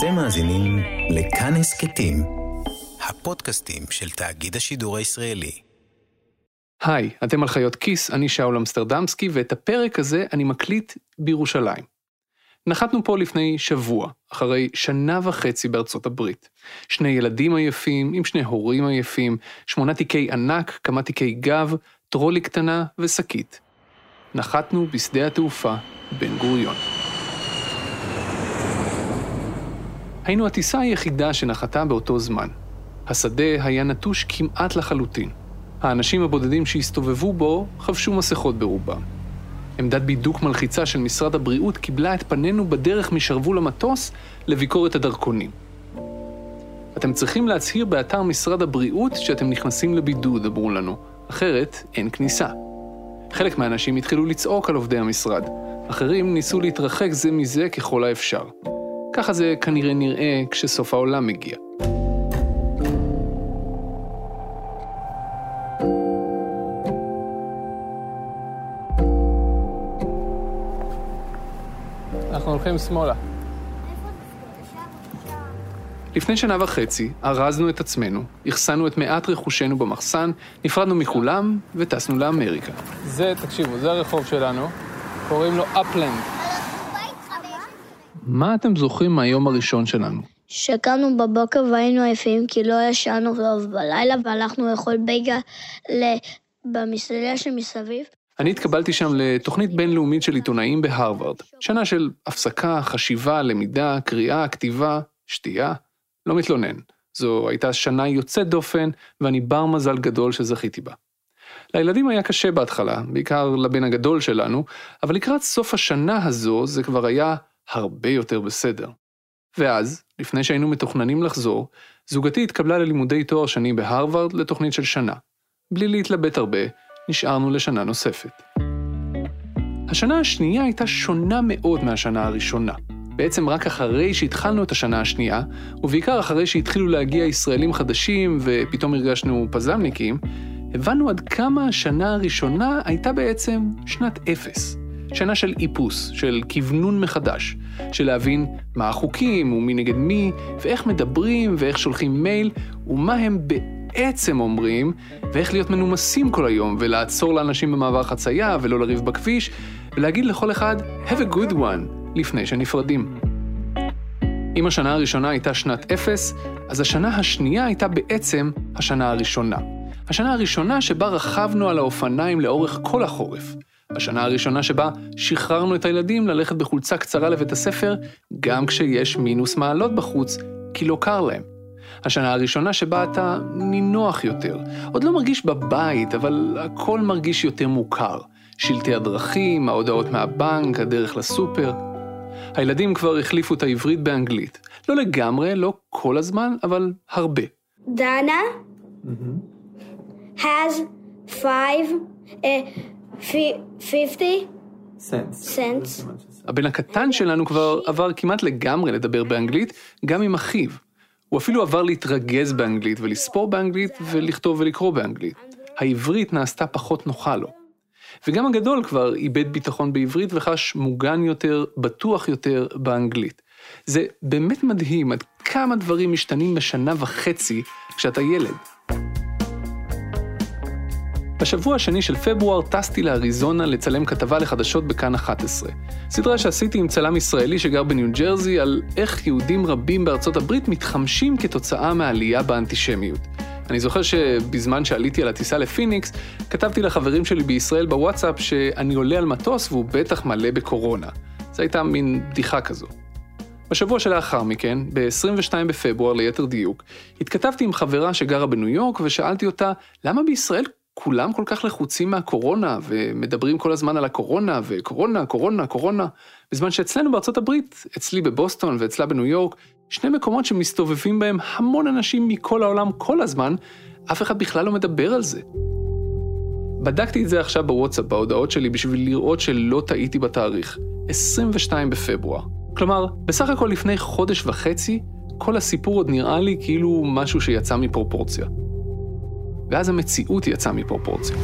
אתם מאזינים לכאן הסכתים, הפודקאסטים של תאגיד השידור הישראלי. היי, אתם על חיות כיס, אני שאול אמסטרדמסקי, ואת הפרק הזה אני מקליט בירושלים. נחתנו פה לפני שבוע, אחרי שנה וחצי בארצות הברית. שני ילדים עייפים, עם שני הורים עייפים, שמונה תיקי ענק, כמה תיקי גב, טרולי קטנה ושקית. נחתנו בשדה התעופה בן גוריון. היינו הטיסה היחידה שנחתה באותו זמן. השדה היה נטוש כמעט לחלוטין. האנשים הבודדים שהסתובבו בו חבשו מסכות ברובם. עמדת בידוק מלחיצה של משרד הבריאות קיבלה את פנינו בדרך משרוול המטוס לביקורת הדרכונים. אתם צריכים להצהיר באתר משרד הבריאות שאתם נכנסים לבידוד, אמרו לנו, אחרת אין כניסה. חלק מהאנשים התחילו לצעוק על עובדי המשרד, אחרים ניסו להתרחק זה מזה ככל האפשר. ככה זה כנראה נראה כשסוף העולם מגיע. אנחנו הולכים שמאלה. לפני שנה וחצי ארזנו את עצמנו, אחסנו את מעט רכושנו במחסן, נפרדנו מכולם וטסנו לאמריקה. זה, תקשיבו, זה הרחוב שלנו, קוראים לו אפלנד. מה אתם זוכרים מהיום הראשון שלנו? שקמנו בבוקר והיינו עייפים כי לא ישנו טוב בלילה והלכנו לאכול בייגה במסעדה שמסביב. אני התקבלתי שם לתוכנית בינלאומית של עיתונאים בהרווארד. שנה של הפסקה, חשיבה, למידה, קריאה, כתיבה, שתייה. לא מתלונן. זו הייתה שנה יוצאת דופן, ואני בר מזל גדול שזכיתי בה. לילדים היה קשה בהתחלה, בעיקר לבן הגדול שלנו, אבל לקראת סוף השנה הזו זה כבר היה הרבה יותר בסדר. ואז, לפני שהיינו מתוכננים לחזור, זוגתי התקבלה ללימודי תואר שני בהרווארד לתוכנית של שנה. בלי להתלבט הרבה, נשארנו לשנה נוספת. השנה השנייה הייתה שונה מאוד מהשנה הראשונה. בעצם רק אחרי שהתחלנו את השנה השנייה, ובעיקר אחרי שהתחילו להגיע ישראלים חדשים ופתאום הרגשנו פזמניקים, הבנו עד כמה השנה הראשונה הייתה בעצם שנת אפס. שנה של איפוס, של כוונון מחדש, של להבין מה החוקים ומי נגד מי, ואיך מדברים ואיך שולחים מייל, ומה הם בעצם אומרים, ואיך להיות מנומסים כל היום, ולעצור לאנשים במעבר חצייה, ולא לריב בכביש, ולהגיד לכל אחד, have a good one, לפני שנפרדים. אם השנה הראשונה הייתה שנת אפס, אז השנה השנייה הייתה בעצם השנה הראשונה. השנה הראשונה שבה רכבנו על האופניים לאורך כל החורף. השנה הראשונה שבה שחררנו את הילדים ללכת בחולצה קצרה לבית הספר, גם כשיש מינוס מעלות בחוץ, כי לא קר להם. השנה הראשונה שבה אתה נינוח יותר. עוד לא מרגיש בבית, אבל הכל מרגיש יותר מוכר. שלטי הדרכים, ההודעות מהבנק, הדרך לסופר. הילדים כבר החליפו את העברית באנגלית. לא לגמרי, לא כל הזמן, אבל הרבה. דנה has five, uh, cents. הבן הקטן שלנו כבר עבר כמעט לגמרי לדבר באנגלית, גם עם אחיו. הוא אפילו עבר להתרגז באנגלית ולספור באנגלית ולכתוב ולקרוא באנגלית. העברית נעשתה פחות נוחה לו. וגם הגדול כבר איבד ביטחון בעברית וחש מוגן יותר, בטוח יותר באנגלית. זה באמת מדהים עד כמה דברים משתנים בשנה וחצי כשאתה ילד. בשבוע השני של פברואר טסתי לאריזונה לצלם כתבה לחדשות בכאן 11. סדרה שעשיתי עם צלם ישראלי שגר בניו ג'רזי על איך יהודים רבים בארצות הברית מתחמשים כתוצאה מהעלייה באנטישמיות. אני זוכר שבזמן שעליתי על הטיסה לפיניקס, כתבתי לחברים שלי בישראל בוואטסאפ שאני עולה על מטוס והוא בטח מלא בקורונה. זו הייתה מין בדיחה כזו. בשבוע שלאחר מכן, ב-22 בפברואר ליתר דיוק, התכתבתי עם חברה שגרה בניו יורק ושאלתי אותה, למה בישראל כולם כל כך לחוצים מהקורונה ומדברים כל הזמן על הקורונה וקורונה, קורונה, קורונה, בזמן שאצלנו בארצות הברית, אצלי בבוסטון ואצלה בניו יורק, שני מקומות שמסתובבים בהם המון אנשים מכל העולם כל הזמן, אף אחד בכלל לא מדבר על זה. בדקתי את זה עכשיו בוואטסאפ בהודעות שלי בשביל לראות שלא טעיתי בתאריך, 22 בפברואר. כלומר, בסך הכל לפני חודש וחצי, כל הסיפור עוד נראה לי כאילו משהו שיצא מפרופורציה. ואז המציאות יצאה מפרופורציה.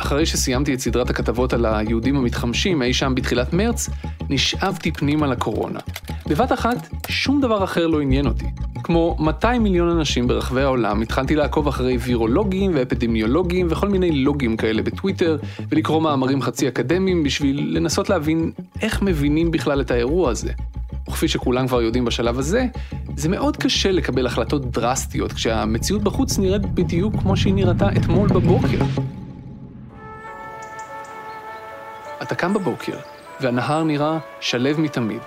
אחרי שסיימתי את סדרת הכתבות על היהודים המתחמשים אי שם בתחילת מרץ, נשאבתי פנימה לקורונה. בבת אחת, שום דבר אחר לא עניין אותי. כמו 200 מיליון אנשים ברחבי העולם, התחלתי לעקוב אחרי וירולוגים ואפידמיולוגים וכל מיני לוגים כאלה בטוויטר, ולקרוא מאמרים חצי אקדמיים בשביל לנסות להבין איך מבינים בכלל את האירוע הזה. וכפי שכולם כבר יודעים בשלב הזה, זה מאוד קשה לקבל החלטות דרסטיות כשהמציאות בחוץ נראית בדיוק כמו שהיא נראתה אתמול בבוקר. אתה קם בבוקר, והנהר נראה שלב מתמיד.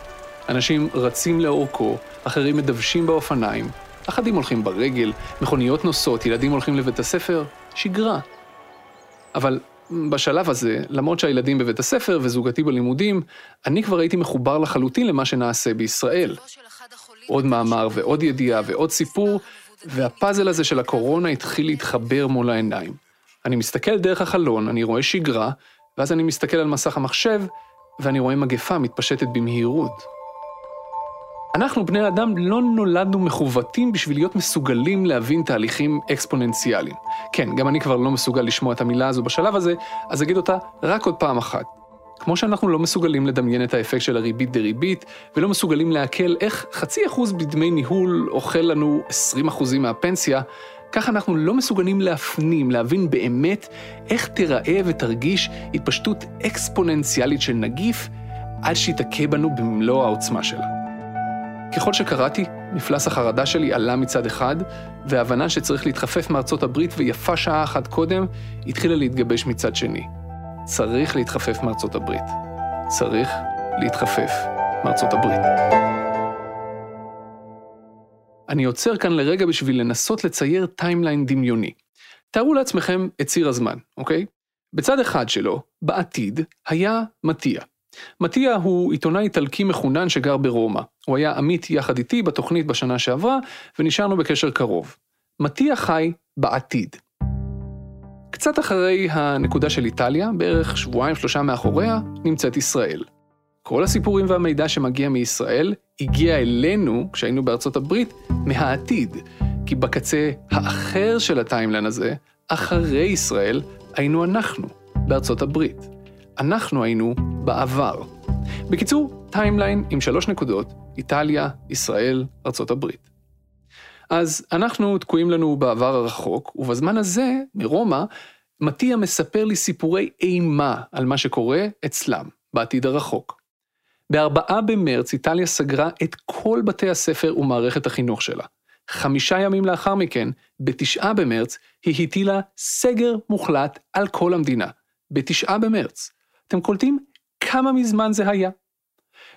אנשים רצים לאורכו, אחרים מדוושים באופניים, אחדים הולכים ברגל, מכוניות נוסעות, ילדים הולכים לבית הספר, שגרה. אבל בשלב הזה, למרות שהילדים בבית הספר וזוגתי בלימודים, אני כבר הייתי מחובר לחלוטין למה שנעשה בישראל. עוד מאמר ועוד ידיעה ועוד סיפור, והפאזל הזה של הקורונה התחיל להתחבר מול העיניים. אני מסתכל דרך החלון, אני רואה שגרה, ואז אני מסתכל על מסך המחשב, ואני רואה מגפה מתפשטת במהירות. אנחנו, בני אדם, לא נולדנו מכוותים בשביל להיות מסוגלים להבין תהליכים אקספוננציאליים. כן, גם אני כבר לא מסוגל לשמוע את המילה הזו בשלב הזה, אז אגיד אותה רק עוד פעם אחת. כמו שאנחנו לא מסוגלים לדמיין את האפקט של הריבית דריבית, ולא מסוגלים לעכל איך חצי אחוז בדמי ניהול אוכל לנו 20 אחוזים מהפנסיה, כך אנחנו לא מסוגלים להפנים, להבין באמת איך תיראה ותרגיש התפשטות אקספוננציאלית של נגיף, עד שיתכה בנו במלוא העוצמה שלה. ככל שקראתי, מפלס החרדה שלי עלה מצד אחד, וההבנה שצריך להתחפף מארצות הברית ויפה שעה אחת קודם, התחילה להתגבש מצד שני. צריך להתחפף מארצות הברית. צריך להתחפף מארצות הברית. אני עוצר כאן לרגע בשביל לנסות לצייר timeline דמיוני. תארו לעצמכם את ציר הזמן, אוקיי? בצד אחד שלו, בעתיד, היה מתיה. מתיה הוא עיתונאי איטלקי מחונן שגר ברומא. הוא היה עמית יחד איתי בתוכנית בשנה שעברה, ונשארנו בקשר קרוב. מתיה חי בעתיד. קצת אחרי הנקודה של איטליה, בערך שבועיים שלושה מאחוריה, נמצאת ישראל. כל הסיפורים והמידע שמגיע מישראל הגיע אלינו, כשהיינו בארצות הברית, מהעתיד. כי בקצה האחר של ה timeline הזה, אחרי ישראל, היינו אנחנו, בארצות הברית. אנחנו היינו בעבר. בקיצור, timeline עם שלוש נקודות, איטליה, ישראל, ארצות הברית. אז אנחנו תקועים לנו בעבר הרחוק, ובזמן הזה, מרומא, מתיה מספר לי סיפורי אימה על מה שקורה אצלם, בעתיד הרחוק. בארבעה במרץ איטליה סגרה את כל בתי הספר ומערכת החינוך שלה. חמישה ימים לאחר מכן, בתשעה במרץ, היא הטילה סגר מוחלט על כל המדינה. בתשעה במרץ. אתם קולטים כמה מזמן זה היה?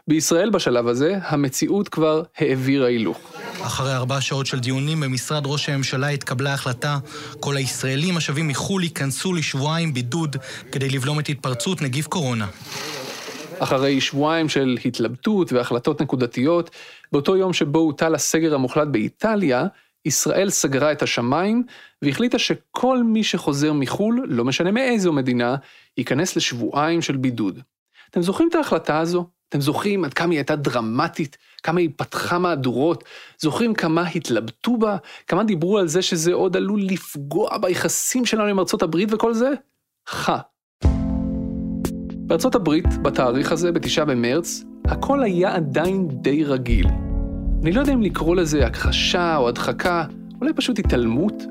בישראל בשלב הזה, המציאות כבר העבירה הילוך. אחרי ארבע שעות של דיונים במשרד ראש הממשלה התקבלה החלטה, כל הישראלים השבים מחו"ל ייכנסו לשבועיים בידוד כדי לבלום את התפרצות נגיף קורונה. אחרי שבועיים של התלבטות והחלטות נקודתיות, באותו יום שבו הוטל הסגר המוחלט באיטליה, ישראל סגרה את השמיים והחליטה שכל מי שחוזר מחו"ל, לא משנה מאיזו מדינה, ייכנס לשבועיים של בידוד. אתם זוכרים את ההחלטה הזו? אתם זוכרים עד כמה היא הייתה דרמטית, כמה היא פתחה מהדורות, זוכרים כמה התלבטו בה, כמה דיברו על זה שזה עוד עלול לפגוע ביחסים שלנו עם ארצות הברית וכל זה? חה. בארצות הברית, בתאריך הזה, בתשעה במרץ, הכל היה עדיין די רגיל. אני לא יודע אם לקרוא לזה הכחשה או הדחקה, אולי פשוט התעלמות.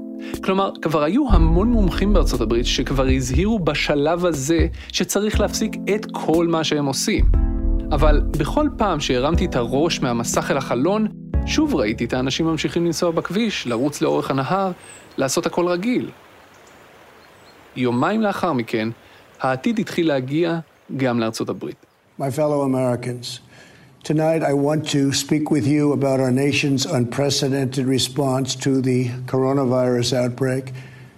כלומר, כבר היו המון מומחים בארצות הברית שכבר הזהירו בשלב הזה שצריך להפסיק את כל מה שהם עושים. אבל בכל פעם שהרמתי את הראש מהמסך אל החלון, שוב ראיתי את האנשים ממשיכים לנסוע בכביש, לרוץ לאורך הנהר, לעשות הכל רגיל. יומיים לאחר מכן, העתיד התחיל להגיע גם לארצות הברית. My fellow Americans, Tonight, I want to speak with you about our nation's unprecedented response to the coronavirus outbreak.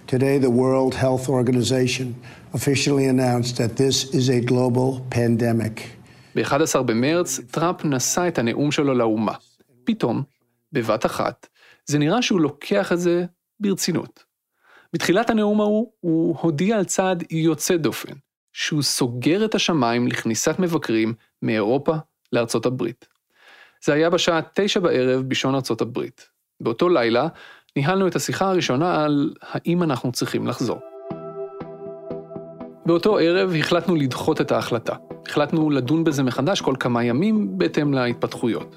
Today, the World Health Organization officially announced that this is a global pandemic. ב-11 במרץ, טראמפ נשא את הנאום שלו לאומה. פתאום, בבת אחת, זה נראה שהוא לוקח את זה ברצינות. בתחילת הנאום ההוא, הוא הודיע על צעד יוצא דופן, שהוא סוגר את השמיים לכניסת מבקרים מאירופה לארצות הברית. זה היה בשעה תשע בערב בשעון ארצות הברית. באותו לילה ניהלנו את השיחה הראשונה על האם אנחנו צריכים לחזור. באותו ערב החלטנו לדחות את ההחלטה. החלטנו לדון בזה מחדש כל כמה ימים בהתאם להתפתחויות.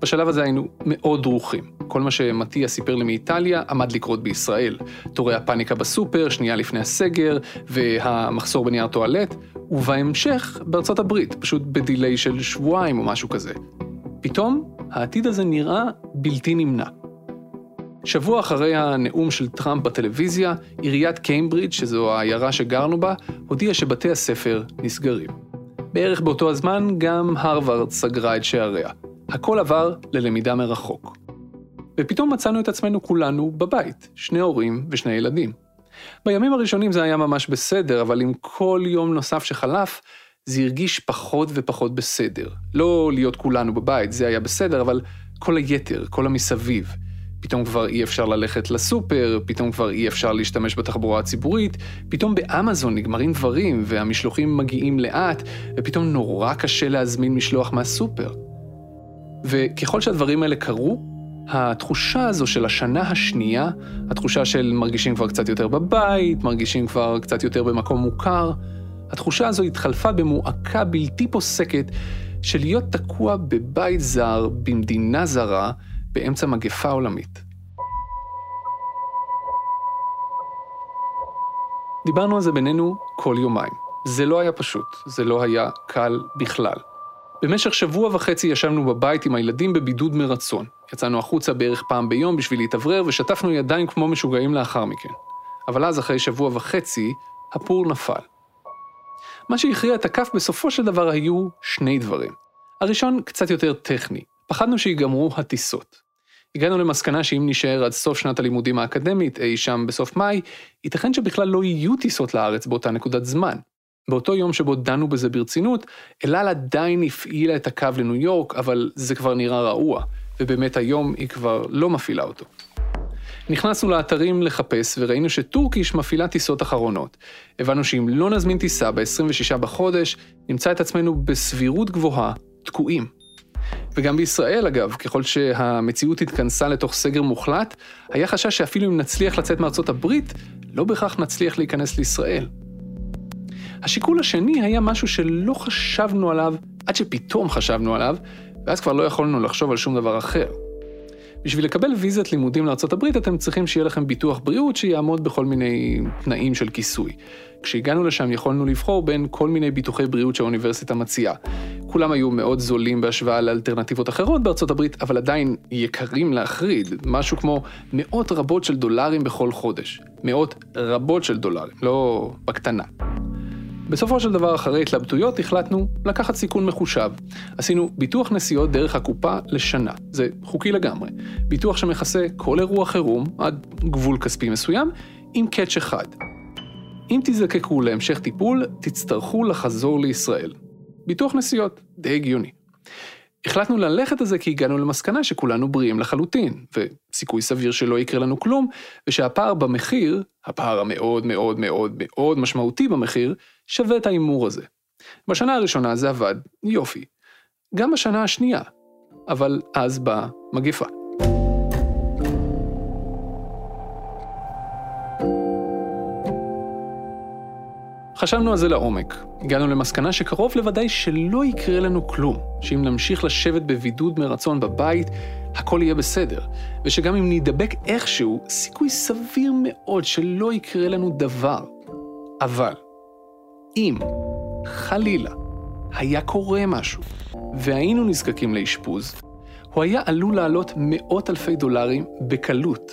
בשלב הזה היינו מאוד דרוכים. כל מה שמתיה סיפר לי מאיטליה עמד לקרות בישראל. תורי הפאניקה בסופר, שנייה לפני הסגר, והמחסור בנייר טואלט, ובהמשך בארצות הברית, פשוט ב delay של שבועיים או משהו כזה. פתאום העתיד הזה נראה בלתי נמנע. שבוע אחרי הנאום של טראמפ בטלוויזיה, עיריית קיימברידג', שזו העיירה שגרנו בה, הודיעה שבתי הספר נסגרים. בערך באותו הזמן גם הרווארד סגרה את שעריה. הכל עבר ללמידה מרחוק. ופתאום מצאנו את עצמנו כולנו בבית, שני הורים ושני ילדים. בימים הראשונים זה היה ממש בסדר, אבל עם כל יום נוסף שחלף, זה הרגיש פחות ופחות בסדר. לא להיות כולנו בבית, זה היה בסדר, אבל כל היתר, כל המסביב. פתאום כבר אי אפשר ללכת לסופר, פתאום כבר אי אפשר להשתמש בתחבורה הציבורית, פתאום באמזון נגמרים דברים והמשלוחים מגיעים לאט, ופתאום נורא קשה להזמין משלוח מהסופר. וככל שהדברים האלה קרו, התחושה הזו של השנה השנייה, התחושה של מרגישים כבר קצת יותר בבית, מרגישים כבר קצת יותר במקום מוכר, התחושה הזו התחלפה במועקה בלתי פוסקת של להיות תקוע בבית זר, במדינה זרה, באמצע מגפה עולמית. דיברנו על זה בינינו כל יומיים. זה לא היה פשוט, זה לא היה קל בכלל. במשך שבוע וחצי ישבנו בבית עם הילדים בבידוד מרצון. יצאנו החוצה בערך פעם ביום בשביל להתאוורר ושטפנו ידיים כמו משוגעים לאחר מכן. אבל אז, אחרי שבוע וחצי, הפור נפל. מה שהכריע את הכף בסופו של דבר היו שני דברים. הראשון קצת יותר טכני, פחדנו שיגמרו הטיסות. הגענו למסקנה שאם נישאר עד סוף שנת הלימודים האקדמית, אי שם בסוף מאי, ייתכן שבכלל לא יהיו טיסות לארץ באותה נקודת זמן. באותו יום שבו דנו בזה ברצינות, אלעל עדיין הפעילה את הקו לניו יורק, אבל זה כבר נראה רעוע, ובאמת היום היא כבר לא מפעילה אותו. נכנסנו לאתרים לחפש וראינו שטורקיש מפעילה טיסות אחרונות. הבנו שאם לא נזמין טיסה ב-26 בחודש, נמצא את עצמנו בסבירות גבוהה, תקועים. וגם בישראל, אגב, ככל שהמציאות התכנסה לתוך סגר מוחלט, היה חשש שאפילו אם נצליח לצאת מארצות הברית, לא בהכרח נצליח להיכנס לישראל. השיקול השני היה משהו שלא חשבנו עליו עד שפתאום חשבנו עליו, ואז כבר לא יכולנו לחשוב על שום דבר אחר. בשביל לקבל ויזת לימודים לארה"ב אתם צריכים שיהיה לכם ביטוח בריאות שיעמוד בכל מיני תנאים של כיסוי. כשהגענו לשם יכולנו לבחור בין כל מיני ביטוחי בריאות שהאוניברסיטה מציעה. כולם היו מאוד זולים בהשוואה לאלטרנטיבות אחרות בארצות הברית, אבל עדיין יקרים להחריד, משהו כמו מאות רבות של דולרים בכל חודש. מאות רבות של דולרים, לא בקטנה. בסופו של דבר, אחרי התלבטויות, החלטנו לקחת סיכון מחושב. עשינו ביטוח נסיעות דרך הקופה לשנה. זה חוקי לגמרי. ביטוח שמכסה כל אירוע חירום, עד גבול כספי מסוים, עם קאץ' אחד. אם תזדקקו להמשך טיפול, תצטרכו לחזור לישראל. ביטוח נסיעות, די הגיוני. החלטנו ללכת על זה כי הגענו למסקנה שכולנו בריאים לחלוטין, וסיכוי סביר שלא יקרה לנו כלום, ושהפער במחיר, הפער המאוד מאוד מאוד מאוד משמעותי במחיר, שווה את ההימור הזה. בשנה הראשונה זה עבד, יופי. גם בשנה השנייה, אבל אז באה מגפה. חשבנו על זה לעומק. הגענו למסקנה שקרוב לוודאי שלא יקרה לנו כלום, שאם נמשיך לשבת בבידוד מרצון בבית, הכל יהיה בסדר, ושגם אם נידבק איכשהו, סיכוי סביר מאוד שלא יקרה לנו דבר. אבל, אם, חלילה, היה קורה משהו, והיינו נזקקים לאשפוז, הוא היה עלול לעלות מאות אלפי דולרים בקלות.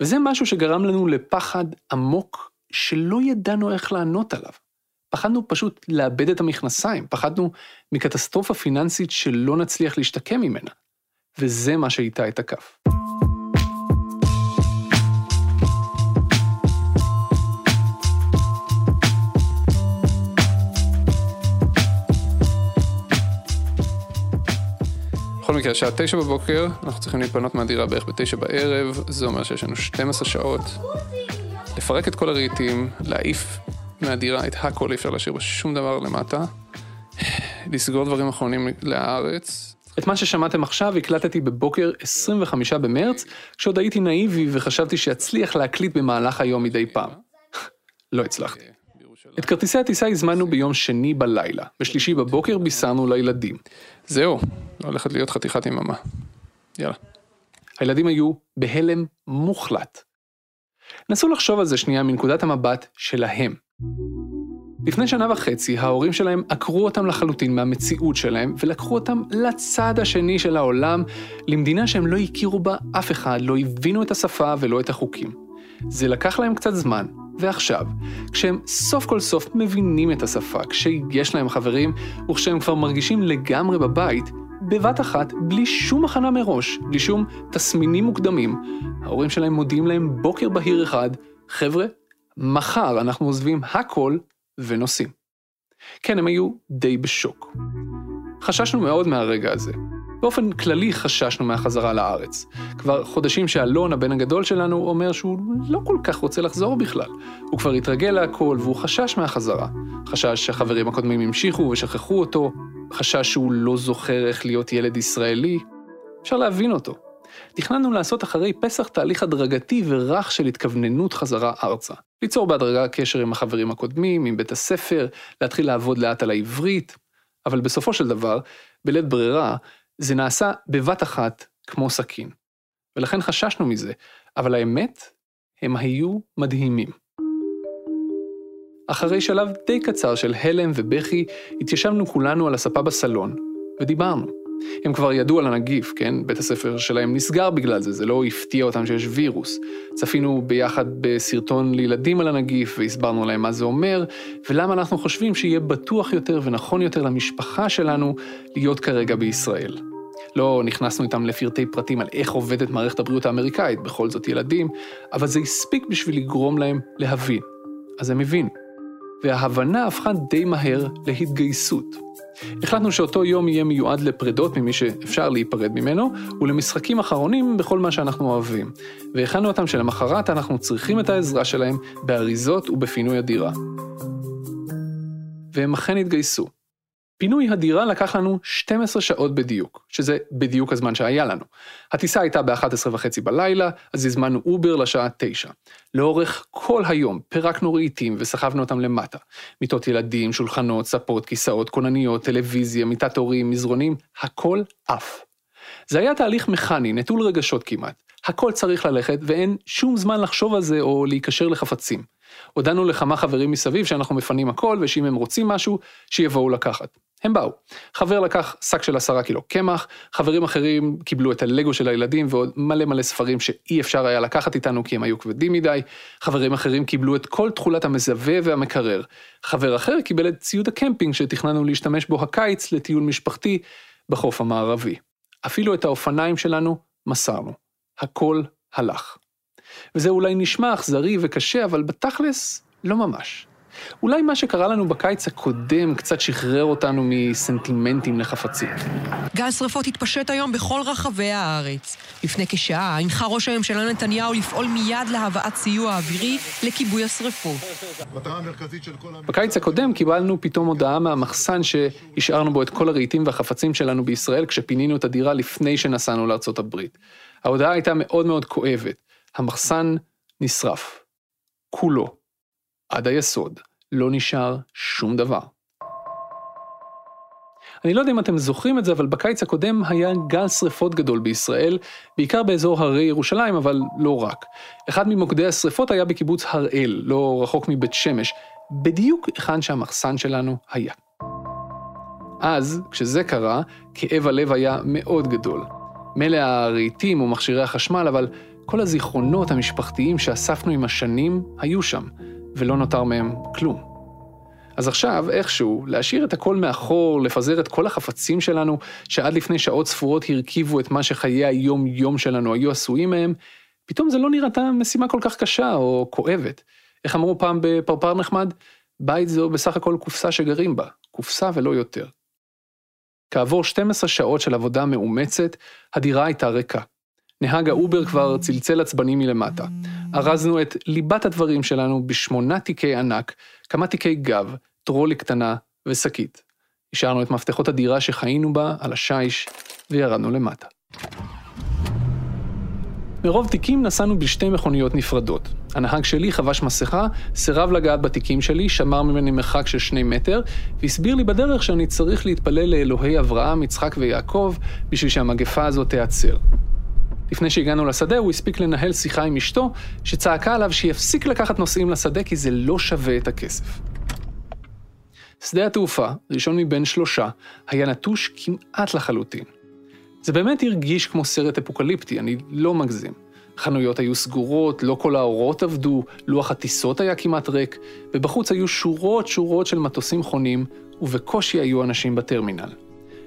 וזה משהו שגרם לנו לפחד עמוק שלא ידענו איך לענות עליו. פחדנו פשוט לאבד את המכנסיים, פחדנו מקטסטרופה פיננסית שלא נצליח להשתקם ממנה. וזה מה שאיתה את הכף. בכל מקרה, שעה תשע בבוקר, אנחנו צריכים להתפנות מהדירה בערך בתשע בערב, זה אומר שיש לנו 12 שעות לפרק את כל הרהיטים, להעיף מהדירה את הכל, אי אפשר להשאיר בה שום דבר למטה, לסגור דברים אחרונים להארץ. את מה ששמעתם עכשיו הקלטתי בבוקר 25 במרץ, כשעוד הייתי נאיבי וחשבתי שאצליח להקליט במהלך היום מדי פעם. לא הצלחתי. את כרטיסי הטיסה הזמנו ביום שני בלילה, בשלישי בבוקר בישרנו לילדים. זהו, הולכת להיות חתיכת יממה. יאללה. הילדים היו בהלם מוחלט. נסו לחשוב על זה שנייה מנקודת המבט שלהם. לפני שנה וחצי, ההורים שלהם עקרו אותם לחלוטין מהמציאות שלהם, ולקחו אותם לצד השני של העולם, למדינה שהם לא הכירו בה אף אחד, לא הבינו את השפה ולא את החוקים. זה לקח להם קצת זמן, ועכשיו, כשהם סוף כל סוף מבינים את השפה, כשיש להם חברים, וכשהם כבר מרגישים לגמרי בבית, בבת אחת, בלי שום הכנה מראש, בלי שום תסמינים מוקדמים, ההורים שלהם מודיעים להם בוקר בהיר אחד, חבר'ה, מחר אנחנו עוזבים הכל ונוסעים. כן, הם היו די בשוק. חששנו מאוד מהרגע הזה. באופן כללי חששנו מהחזרה לארץ. כבר חודשים שאלון, הבן הגדול שלנו, אומר שהוא לא כל כך רוצה לחזור בכלל. הוא כבר התרגל להכל והוא חשש מהחזרה. חשש שהחברים הקודמים המשיכו ושכחו אותו, חשש שהוא לא זוכר איך להיות ילד ישראלי. אפשר להבין אותו. תכננו לעשות אחרי פסח תהליך הדרגתי ורך של התכווננות חזרה ארצה. ליצור בהדרגה קשר עם החברים הקודמים, עם בית הספר, להתחיל לעבוד לאט על העברית, אבל בסופו של דבר, בלית ברירה, זה נעשה בבת אחת כמו סכין. ולכן חששנו מזה, אבל האמת, הם היו מדהימים. אחרי שלב די קצר של הלם ובכי, התיישבנו כולנו על הספה בסלון, ודיברנו. הם כבר ידעו על הנגיף, כן? בית הספר שלהם נסגר בגלל זה, זה לא הפתיע אותם שיש וירוס. צפינו ביחד בסרטון לילדים על הנגיף והסברנו להם מה זה אומר, ולמה אנחנו חושבים שיהיה בטוח יותר ונכון יותר למשפחה שלנו להיות כרגע בישראל. לא נכנסנו איתם לפרטי פרטים על איך עובדת מערכת הבריאות האמריקאית, בכל זאת ילדים, אבל זה הספיק בשביל לגרום להם להבין. אז הם הבינו. וההבנה הפכה די מהר להתגייסות. החלטנו שאותו יום יהיה מיועד לפרדות ממי שאפשר להיפרד ממנו, ולמשחקים אחרונים בכל מה שאנחנו אוהבים. והכנו אותם שלמחרת אנחנו צריכים את העזרה שלהם באריזות ובפינוי הדירה. והם אכן התגייסו. פינוי הדירה לקח לנו 12 שעות בדיוק, שזה בדיוק הזמן שהיה לנו. הטיסה הייתה ב-11 וחצי בלילה, אז הזמנו אובר לשעה 9. לאורך כל היום פירקנו רהיטים וסחבנו אותם למטה. מיטות ילדים, שולחנות, ספות, כיסאות, כונניות, טלוויזיה, מיטת הורים, מזרונים, הכל עף. זה היה תהליך מכני, נטול רגשות כמעט. הכל צריך ללכת ואין שום זמן לחשוב על זה או להיקשר לחפצים. הודענו לכמה חברים מסביב שאנחנו מפנים הכל ושאם הם רוצים משהו, שיבואו לקחת. הם באו. חבר לקח שק של עשרה קילו קמח, חברים אחרים קיבלו את הלגו של הילדים ועוד מלא מלא ספרים שאי אפשר היה לקחת איתנו כי הם היו כבדים מדי, חברים אחרים קיבלו את כל תכולת המזווה והמקרר. חבר אחר קיבל את ציוד הקמפינג שתכננו להשתמש בו הקיץ לטיול משפחתי בחוף המערבי. אפילו את האופניים שלנו מסרנו. הכל הלך. וזה אולי נשמע אכזרי וקשה, אבל בתכלס, לא ממש. אולי מה שקרה לנו בקיץ הקודם קצת שחרר אותנו מסנטימנטים לחפצים. גל שרפות התפשט היום בכל רחבי הארץ. לפני כשעה הנחה ראש הממשלה נתניהו לפעול מיד להבאת סיוע אווירי לכיבוי השרפות. בקיץ הקודם קיבלנו פתאום הודעה מהמחסן שהשארנו בו את כל הרהיטים והחפצים שלנו בישראל כשפינינו את הדירה לפני שנסענו לארצות הברית. ההודעה הייתה מאוד מאוד כואבת. המחסן נשרף. כולו. עד היסוד. לא נשאר שום דבר. אני לא יודע אם אתם זוכרים את זה, אבל בקיץ הקודם היה גל שרפות גדול בישראל, בעיקר באזור הרי ירושלים, אבל לא רק. אחד ממוקדי השרפות היה בקיבוץ הראל, לא רחוק מבית שמש, בדיוק היכן שהמחסן שלנו היה. אז, כשזה קרה, כאב הלב היה מאוד גדול. מילא הרהיטים ומכשירי החשמל, אבל כל הזיכרונות המשפחתיים שאספנו עם השנים היו שם, ולא נותר מהם כלום. אז עכשיו, איכשהו, להשאיר את הכל מאחור, לפזר את כל החפצים שלנו, שעד לפני שעות ספורות הרכיבו את מה שחיי היום-יום שלנו היו עשויים מהם, פתאום זה לא נראתה משימה כל כך קשה או כואבת. איך אמרו פעם בפרפר נחמד? בית זו בסך הכל קופסה שגרים בה, קופסה ולא יותר. כעבור 12 שעות של עבודה מאומצת, הדירה הייתה ריקה. נהג האובר כבר צלצל עצבני מלמטה. ארזנו את ליבת הדברים שלנו בשמונה תיקי ענק, כמה תיקי גב, טרולי קטנה ושקית. השארנו את מפתחות הדירה שחיינו בה על השיש וירדנו למטה. מרוב תיקים נסענו בשתי מכוניות נפרדות. הנהג שלי חבש מסכה, סירב לגעת בתיקים שלי, שמר ממני מרחק של שני מטר, והסביר לי בדרך שאני צריך להתפלל לאלוהי אברהם, יצחק ויעקב, בשביל שהמגפה הזאת תיעצר. לפני שהגענו לשדה, הוא הספיק לנהל שיחה עם אשתו, שצעקה עליו שיפסיק לקחת נוסעים לשדה כי זה לא שווה את הכסף. שדה התעופה, ראשון מבין שלושה, היה נטוש כמעט לחלוטין. זה באמת הרגיש כמו סרט אפוקליפטי, אני לא מגזים. חנויות היו סגורות, לא כל האורות עבדו, לוח הטיסות היה כמעט ריק, ובחוץ היו שורות שורות של מטוסים חונים, ובקושי היו אנשים בטרמינל.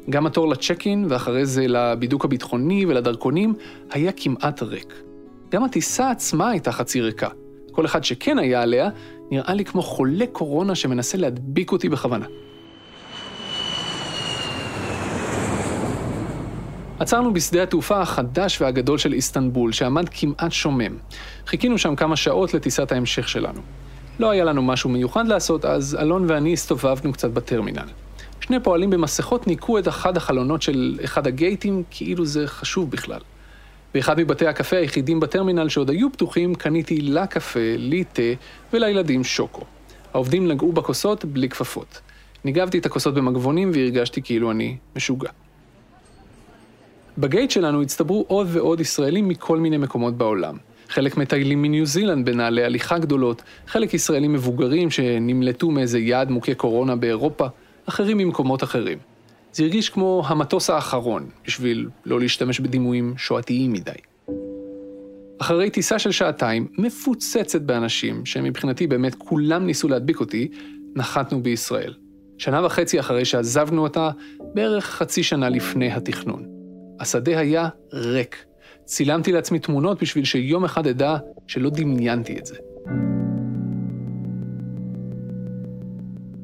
גם התור לצ'ק אין, ואחרי זה לבידוק הביטחוני ולדרכונים, היה כמעט ריק. גם הטיסה עצמה הייתה חצי ריקה. כל אחד שכן היה עליה, נראה לי כמו חולה קורונה שמנסה להדביק אותי בכוונה. עצרנו בשדה התעופה החדש והגדול של איסטנבול, שעמד כמעט שומם. חיכינו שם כמה שעות לטיסת ההמשך שלנו. לא היה לנו משהו מיוחד לעשות, אז אלון ואני הסתובבנו קצת בטרמינל. שני פועלים במסכות ניקו את אחד החלונות של אחד הגייטים, כאילו זה חשוב בכלל. באחד מבתי הקפה היחידים בטרמינל שעוד היו פתוחים, קניתי לה קפה, לי תה ולילדים שוקו. העובדים נגעו בכוסות בלי כפפות. ניגבתי את הכוסות במגבונים והרגשתי כאילו אני משוגע. בגייט שלנו הצטברו עוד ועוד ישראלים מכל מיני מקומות בעולם. חלק מטיילים מניו זילנד בנעלי הליכה גדולות, חלק ישראלים מבוגרים שנמלטו מאיזה יעד מוכה קורונה באירופה, אחרים ממקומות אחרים. זה הרגיש כמו המטוס האחרון, בשביל לא להשתמש בדימויים שואתיים מדי. אחרי טיסה של שעתיים, מפוצצת באנשים, שמבחינתי באמת כולם ניסו להדביק אותי, נחתנו בישראל. שנה וחצי אחרי שעזבנו אותה, בערך חצי שנה לפני התכנון. השדה היה ריק. צילמתי לעצמי תמונות בשביל שיום אחד אדע שלא דמיינתי את זה.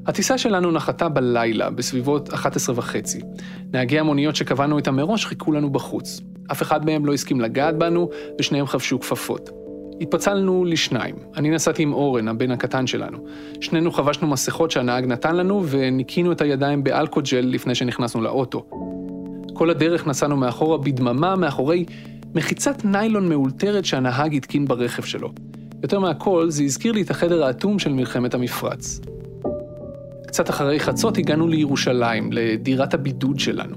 הטיסה שלנו נחתה בלילה, בסביבות 11 וחצי. נהגי המוניות שקבענו איתם מראש חיכו לנו בחוץ. אף אחד מהם לא הסכים לגעת בנו, ושניהם חבשו כפפות. התפצלנו לשניים. אני נסעתי עם אורן, הבן הקטן שלנו. שנינו חבשנו מסכות שהנהג נתן לנו, וניקינו את הידיים באלכוג'ל לפני שנכנסנו לאוטו. כל הדרך נסענו מאחורה בדממה, מאחורי מחיצת ניילון מאולתרת שהנהג התקין ברכב שלו. יותר מהכל, זה הזכיר לי את החדר האטום של מלחמת המפרץ. קצת אחרי חצות הגענו לירושלים, לדירת הבידוד שלנו.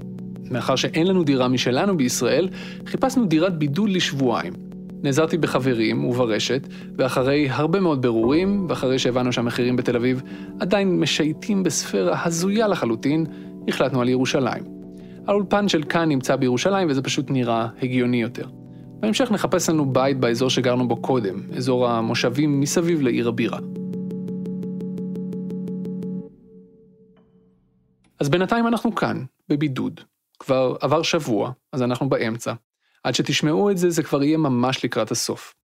מאחר שאין לנו דירה משלנו בישראל, חיפשנו דירת בידוד לשבועיים. נעזרתי בחברים וברשת, ואחרי הרבה מאוד ברורים, ואחרי שהבנו שהמחירים בתל אביב עדיין משייטים בספירה הזויה לחלוטין, החלטנו על ירושלים. האולפן של כאן נמצא בירושלים וזה פשוט נראה הגיוני יותר. בהמשך נחפש לנו בית באזור שגרנו בו קודם, אזור המושבים מסביב לעיר הבירה. אז בינתיים אנחנו כאן, בבידוד. כבר עבר שבוע, אז אנחנו באמצע. עד שתשמעו את זה, זה כבר יהיה ממש לקראת הסוף.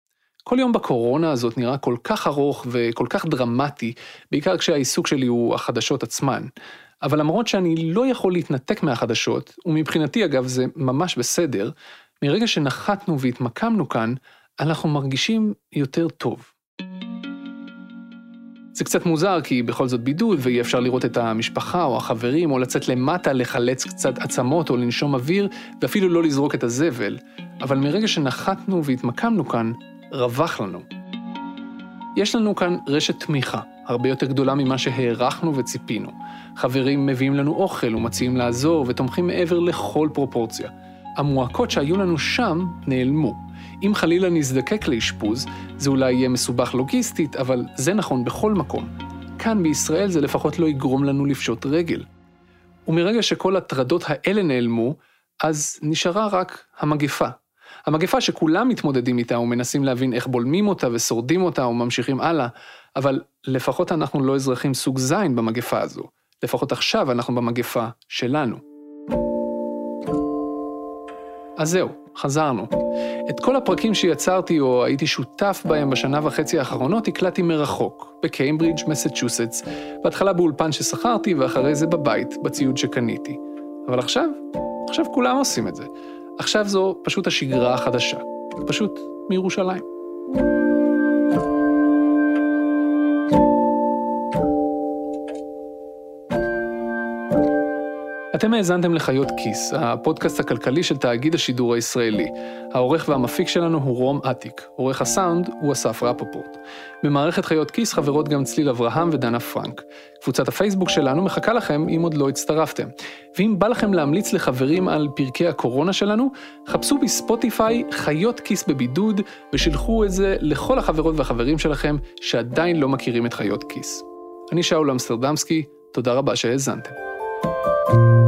כל יום בקורונה הזאת נראה כל כך ארוך וכל כך דרמטי, בעיקר כשהעיסוק שלי הוא החדשות עצמן. אבל למרות שאני לא יכול להתנתק מהחדשות, ומבחינתי אגב זה ממש בסדר, מרגע שנחתנו והתמקמנו כאן, אנחנו מרגישים יותר טוב. זה קצת מוזר, כי בכל זאת בידוד, ואי אפשר לראות את המשפחה או החברים, או לצאת למטה לחלץ קצת עצמות או לנשום אוויר, ואפילו לא לזרוק את הזבל. אבל מרגע שנחתנו והתמקמנו כאן, רווח לנו. יש לנו כאן רשת תמיכה, הרבה יותר גדולה ממה שהערכנו וציפינו. חברים מביאים לנו אוכל ומציעים לעזור ותומכים מעבר לכל פרופורציה. המועקות שהיו לנו שם נעלמו. אם חלילה נזדקק לאשפוז, זה אולי יהיה מסובך לוגיסטית, אבל זה נכון בכל מקום. כאן בישראל זה לפחות לא יגרום לנו לפשוט רגל. ומרגע שכל הטרדות האלה נעלמו, אז נשארה רק המגפה. המגפה שכולם מתמודדים איתה ומנסים להבין איך בולמים אותה ושורדים אותה וממשיכים הלאה, אבל לפחות אנחנו לא אזרחים סוג זין במגפה הזו. לפחות עכשיו אנחנו במגפה שלנו. אז זהו, חזרנו. את כל הפרקים שיצרתי או הייתי שותף בהם בשנה וחצי האחרונות הקלטתי מרחוק, בקיימברידג', מסצ'וסטס, בהתחלה באולפן ששכרתי ואחרי זה בבית, בציוד שקניתי. אבל עכשיו, עכשיו כולם עושים את זה. עכשיו זו פשוט השגרה החדשה. פשוט מירושלים. אתם האזנתם לחיות כיס, הפודקאסט הכלכלי של תאגיד השידור הישראלי. העורך והמפיק שלנו הוא רום אטיק, עורך הסאונד הוא אסף רפופורט. במערכת חיות כיס חברות גם צליל אברהם ודנה פרנק. קבוצת הפייסבוק שלנו מחכה לכם אם עוד לא הצטרפתם. ואם בא לכם להמליץ לחברים על פרקי הקורונה שלנו, חפשו בספוטיפיי חיות כיס בבידוד ושילחו את זה לכל החברות והחברים שלכם שעדיין לא מכירים את חיות כיס. אני שאול אמסטרדמסקי, תודה רבה שהאזנתם. thank you